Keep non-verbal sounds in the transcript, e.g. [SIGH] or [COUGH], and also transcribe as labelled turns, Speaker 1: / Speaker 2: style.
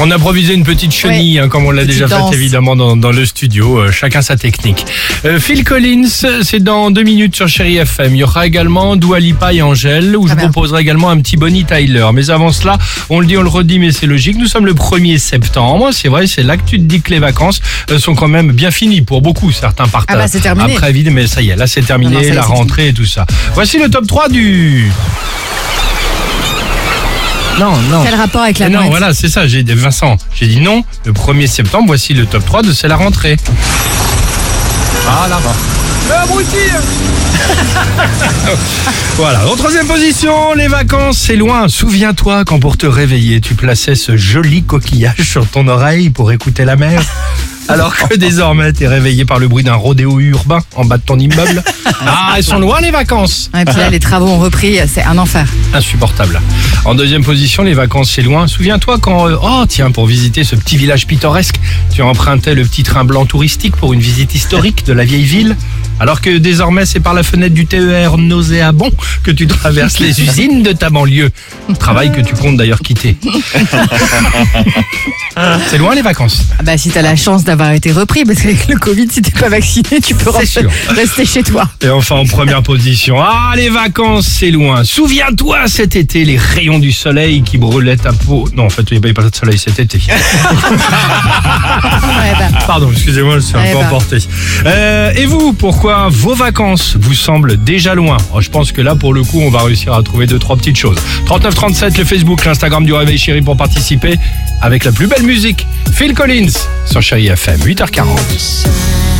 Speaker 1: On a improvisé une petite chenille, hein, comme on l'a déjà
Speaker 2: danse.
Speaker 1: fait évidemment dans, dans le studio. Euh, chacun sa technique. Euh, Phil Collins, c'est dans deux minutes sur Chéri FM. Il y aura également Dua Lipa et Angèle, où je
Speaker 2: Ah ben.
Speaker 1: proposerai également un petit Bonnie Tyler. Mais avant cela, on le dit, on le redit, mais c'est logique. Nous sommes le 1er septembre. C'est vrai, c'est là que tu te dis que les vacances euh, sont quand même bien finies pour beaucoup. Certains partent
Speaker 2: Ah bah, c'est terminé.
Speaker 1: après vide, mais ça y est, là c'est terminé,
Speaker 2: Non, non, ça y est,
Speaker 1: la
Speaker 2: fini.
Speaker 1: rentrée et tout ça. Voici le top 3 du... Non, non.
Speaker 2: Quel rapport avec la
Speaker 1: Mais non,
Speaker 2: mouette
Speaker 1: voilà, c'est ça. J'ai dit Vincent, j'ai dit non. Le 1er septembre, voici le top 3 de C'est la rentrée. Ah là-bas. [LAUGHS] Voilà, en troisième position, les vacances, c'est loin. Souviens-toi quand pour te réveiller, tu plaçais ce joli coquillage sur ton oreille pour écouter la mer. [LAUGHS] Alors que désormais, t'es réveillé par le bruit d'un rodéo urbain en bas de ton immeuble. [LAUGHS] Ah, elles sont loin les vacances.
Speaker 2: Et puis là, les travaux ont repris, c'est un enfer.
Speaker 1: Insupportable. En deuxième position, les vacances, c'est loin. Souviens-toi quand, euh, oh tiens, pour visiter ce petit village pittoresque, tu empruntais le petit train blanc touristique pour une visite historique de la vieille ville. Alors que désormais, c'est par la fenêtre du TER nauséabond que tu traverses les [LAUGHS] usines de ta banlieue. Travail que tu comptes d'ailleurs quitter. c'est loin les vacances.
Speaker 2: Ah Bah, si t'as la chance d'avoir été repris, parce qu'avec le Covid, si t'es pas vacciné, tu peux rester chez toi.
Speaker 1: Et enfin en première position, ah les vacances c'est loin. Souviens-toi cet été les rayons du soleil qui brûlaient ta peau. Non en fait il n'y avait pas de soleil cet été. [LAUGHS]
Speaker 2: Ouais, bah,
Speaker 1: Pardon, excusez-moi, je suis un
Speaker 2: Eh
Speaker 1: peu
Speaker 2: ben.
Speaker 1: emporté. Euh, et vous, pourquoi vos vacances vous semblent déjà loin Oh, Je pense que là, pour le coup, on va réussir à trouver deux, trois petites choses. 3937, le Facebook, l'Instagram du Réveil Chéri pour participer avec la plus belle musique. Phil Collins sur Chéri FM, 8h40.